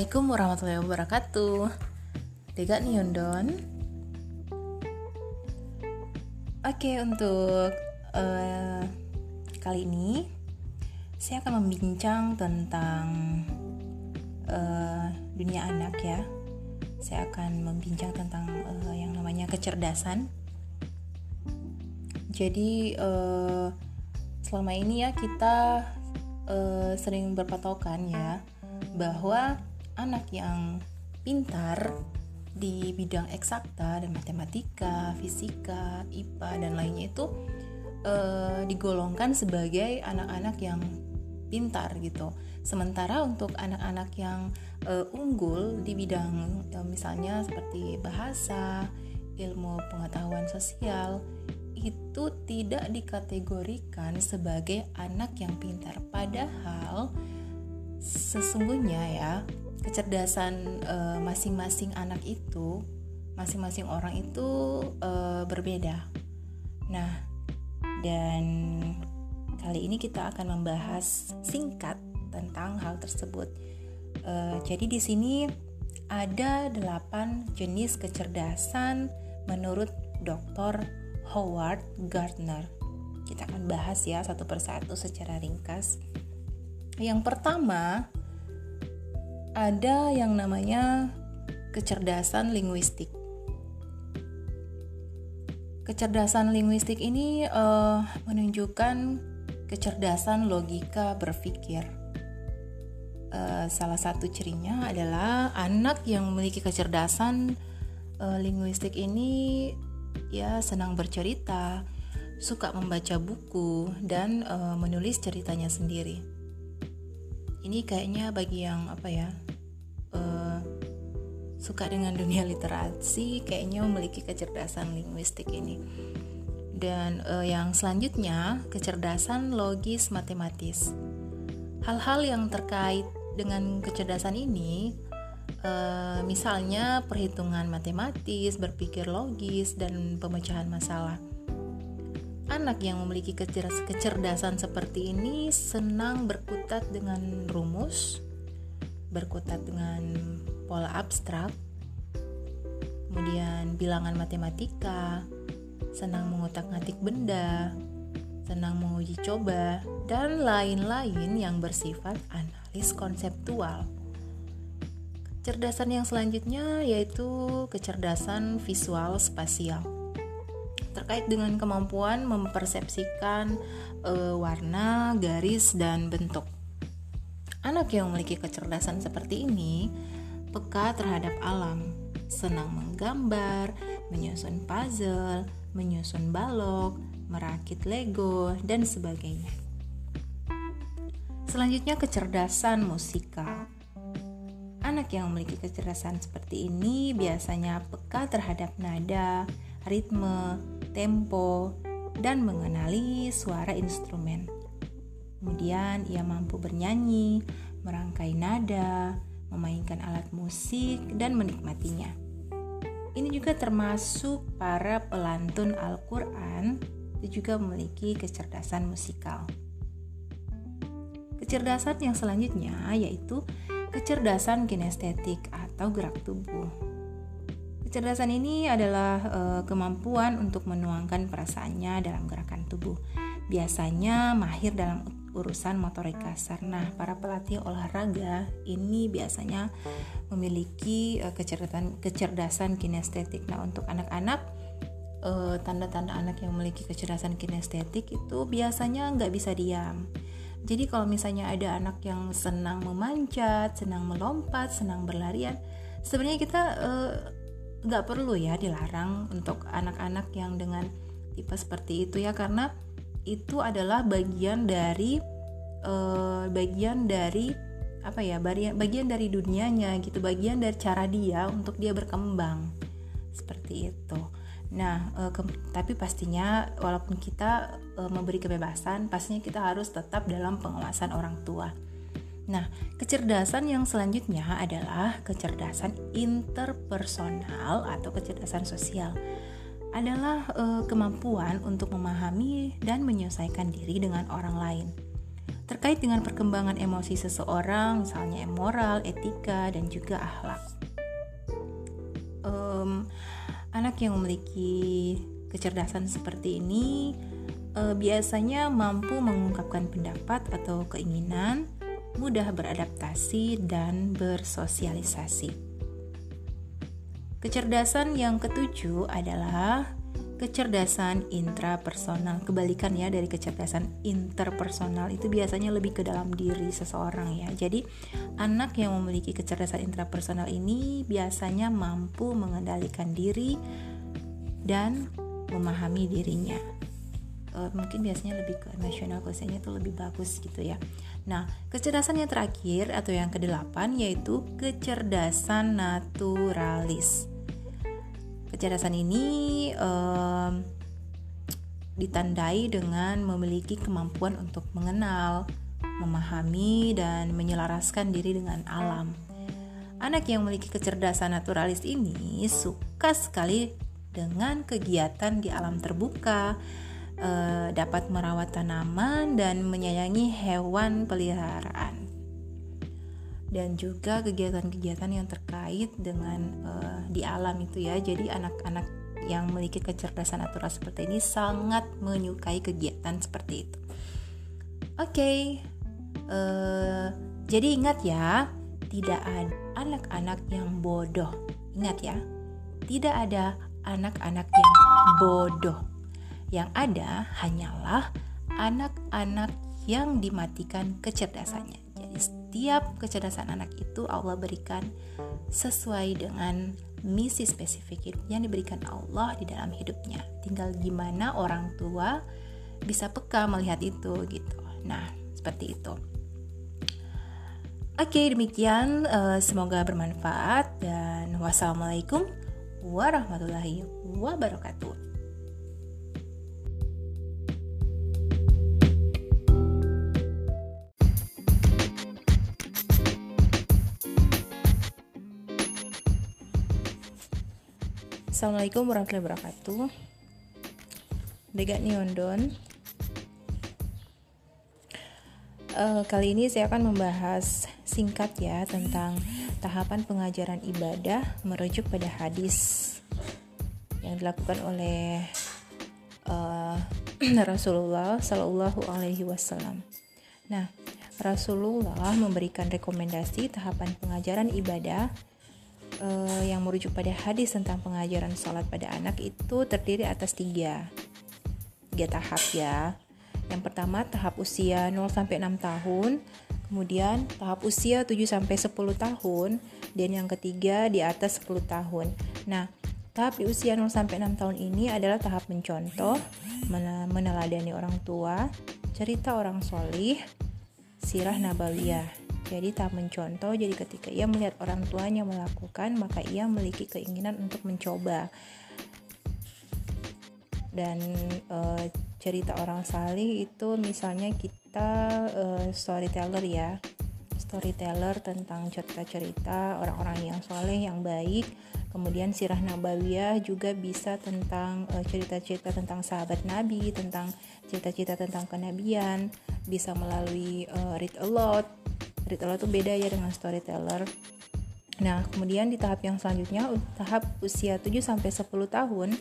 Assalamualaikum warahmatullahi wabarakatuh. Dega nih Yondon. Oke untuk uh, kali ini Saya akan membincang tentang uh, dunia anak ya. Saya akan membincang tentang uh, yang namanya kecerdasan. Jadi uh, selama ini ya kita uh, sering berpatokan ya bahwa anak yang pintar di bidang eksakta dan matematika, fisika, IPA dan lainnya itu uh, digolongkan sebagai anak-anak yang pintar gitu. Sementara untuk anak-anak yang uh, unggul di bidang uh, misalnya seperti bahasa, ilmu pengetahuan sosial itu tidak dikategorikan sebagai anak yang pintar. Padahal sesungguhnya ya kecerdasan eh, masing-masing uh, anak itu masing-masing orang itu uh, berbeda. Nah dan kali ini kita akan membahas singkat tentang hal tersebut. Uh, jadi di sini ada delapan jenis kecerdasan menurut Dr. Howard Gardner. Kita akan bahas ya satu persatu secara ringkas. Yang pertama, ada yang namanya kecerdasan linguistik. Kecerdasan linguistik ini uh, menunjukkan kecerdasan logika berpikir. Uh, salah satu cirinya adalah anak yang memiliki kecerdasan uh, linguistik ini ya senang bercerita, suka membaca buku dan uh, menulis ceritanya sendiri ini kayaknya bagi yang apa ya uh, suka dengan dunia literasi kayaknya memiliki kecerdasan linguistik ini. Dan uh, yang selanjutnya kecerdasan logis matematis. Hal-hal yang terkait dengan kecerdasan ini uh, misalnya perhitungan matematis berpikir logis dan pemecahan masalah Anak yang memiliki kecerdasan seperti ini senang berkutat dengan rumus, berkutat dengan pola abstrak, kemudian bilangan matematika, senang mengutak-ngatik benda, senang menguji coba, dan lain-lain yang bersifat analis konseptual. Kecerdasan yang selanjutnya yaitu kecerdasan visual spasial terkait dengan kemampuan mempersepsikan e, warna, garis, dan bentuk. Anak yang memiliki kecerdasan seperti ini peka terhadap alam, senang menggambar, menyusun puzzle, menyusun balok, merakit Lego, dan sebagainya. Selanjutnya kecerdasan musikal. Anak yang memiliki kecerdasan seperti ini biasanya peka terhadap nada, ritme, tempo, dan mengenali suara instrumen. Kemudian ia mampu bernyanyi, merangkai nada, memainkan alat musik, dan menikmatinya. Ini juga termasuk para pelantun Al-Quran itu juga memiliki kecerdasan musikal. Kecerdasan yang selanjutnya yaitu kecerdasan kinestetik atau gerak tubuh. Kecerdasan ini adalah e, kemampuan untuk menuangkan perasaannya dalam gerakan tubuh. Biasanya mahir dalam urusan motorik kasar. Nah, para pelatih olahraga ini biasanya memiliki e, kecerdasan kecerdasan kinestetik. Nah, untuk anak-anak e, tanda-tanda anak yang memiliki kecerdasan kinestetik itu biasanya nggak bisa diam. Jadi kalau misalnya ada anak yang senang memanjat, senang melompat, senang berlarian, sebenarnya kita uh, nggak perlu ya dilarang untuk anak-anak yang dengan tipe seperti itu ya karena itu adalah bagian dari uh, bagian dari apa ya bagian bagian dari dunianya gitu bagian dari cara dia untuk dia berkembang. Seperti itu. Nah ke, tapi pastinya walaupun kita uh, memberi kebebasan pastinya kita harus tetap dalam pengawasan orang tua Nah, kecerdasan yang selanjutnya adalah kecerdasan interpersonal atau kecerdasan sosial. Adalah e, kemampuan untuk memahami dan menyelesaikan diri dengan orang lain. terkait dengan perkembangan emosi seseorang, misalnya moral, etika, dan juga akhlak. Um, anak yang memiliki kecerdasan seperti ini uh, biasanya mampu mengungkapkan pendapat atau keinginan, mudah beradaptasi, dan bersosialisasi. Kecerdasan yang ketujuh adalah kecerdasan intrapersonal. Kebalikan ya dari kecerdasan interpersonal. Itu biasanya lebih ke dalam diri seseorang ya. Jadi anak yang memiliki kecerdasan intrapersonal ini biasanya mampu mengendalikan diri dan memahami dirinya. Uh, mungkin biasanya lebih ke nasional kursenya itu lebih bagus gitu ya nah kecerdasan yang terakhir atau yang kedelapan yaitu kecerdasan naturalis Kecerdasan ini um, ditandai dengan memiliki kemampuan untuk mengenal, memahami, dan menyelaraskan diri dengan alam. Anak yang memiliki kecerdasan naturalis ini suka sekali dengan kegiatan di alam terbuka, eh, dapat merawat tanaman, dan menyayangi hewan peliharaan dan juga kegiatan-kegiatan yang terkait dengan uh, di alam itu ya. Jadi anak-anak yang memiliki kecerdasan natural seperti ini sangat menyukai kegiatan seperti itu. Oke, okay. eh, jadi ingat ya, tidak ada anak-anak yang bodoh. Ingat ya, tidak ada anak-anak yang bodoh. Yang ada hanyalah anak-anak yang dimatikan kecerdasannya setiap kecerdasan anak itu Allah berikan sesuai dengan misi spesifik yang diberikan Allah di dalam hidupnya. Tinggal gimana orang tua bisa peka melihat itu gitu. Nah, seperti itu. Oke, demikian uh, semoga bermanfaat dan wassalamualaikum warahmatullahi wabarakatuh. Assalamualaikum warahmatullahi wabarakatuh Degat Niondon uh, Kali ini saya akan membahas singkat ya tentang tahapan pengajaran ibadah merujuk pada hadis yang dilakukan oleh uh, Rasulullah Shallallahu Alaihi Wasallam. Nah, Rasulullah memberikan rekomendasi tahapan pengajaran ibadah uh, yang merujuk pada hadis tentang pengajaran sholat pada anak itu terdiri atas tiga, tiga tahap ya. Yang pertama tahap usia 0 sampai 6 tahun, kemudian tahap usia 7 sampai 10 tahun, dan yang ketiga di atas 10 tahun. Nah, tahap di usia 0 sampai 6 tahun ini adalah tahap mencontoh, meneladani orang tua, cerita orang solih, sirah nabawiyah. Jadi tak mencontoh, jadi ketika ia melihat orang tuanya melakukan, maka ia memiliki keinginan untuk mencoba. Dan e, cerita orang salih itu misalnya kita e, storyteller ya, storyteller tentang cerita-cerita orang-orang yang soleh, yang baik. Kemudian sirah nabawiyah juga bisa tentang e, cerita-cerita tentang sahabat Nabi, tentang cerita-cerita tentang kenabian, bisa melalui uh, read a lot storyteller itu beda ya dengan storyteller Nah, kemudian di tahap yang selanjutnya, tahap usia 7 sampai 10 tahun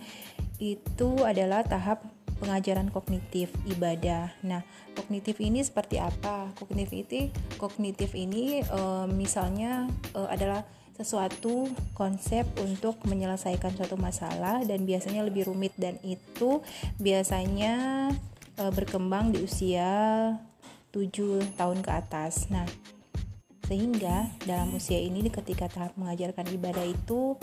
itu adalah tahap pengajaran kognitif ibadah. Nah, kognitif ini seperti apa? Kognitif itu kognitif ini e, misalnya e, adalah sesuatu konsep untuk menyelesaikan suatu masalah dan biasanya lebih rumit dan itu biasanya e, berkembang di usia 7 tahun ke atas. Nah, sehingga dalam usia ini ketika tahap mengajarkan ibadah itu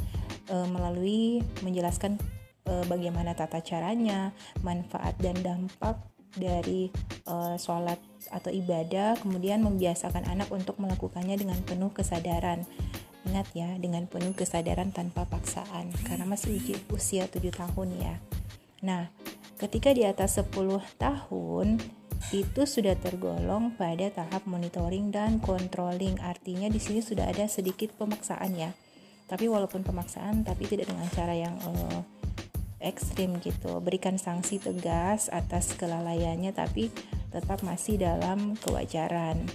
e, melalui menjelaskan e, bagaimana tata caranya, manfaat dan dampak dari e, sholat atau ibadah, kemudian membiasakan anak untuk melakukannya dengan penuh kesadaran. Ingat ya, dengan penuh kesadaran tanpa paksaan, karena masih usia 7 tahun ya. Nah, ketika di atas 10 tahun, itu sudah tergolong pada tahap monitoring dan controlling. Artinya di sini sudah ada sedikit pemaksaan ya. Tapi walaupun pemaksaan tapi tidak dengan cara yang uh, ekstrim gitu. Berikan sanksi tegas atas kelalaiannya tapi tetap masih dalam kewajaran.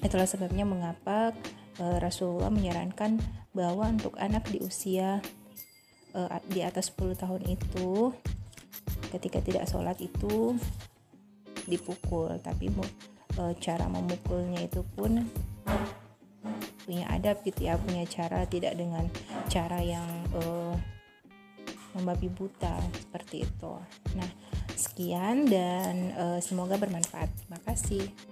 Itulah sebabnya mengapa uh, Rasulullah menyarankan bahwa untuk anak di usia uh, di atas 10 tahun itu ketika tidak sholat itu dipukul. Tapi uh, cara memukulnya itu pun punya adab gitu ya punya cara tidak dengan cara yang uh, membabi buta seperti itu. Nah sekian dan uh, semoga bermanfaat. Terima kasih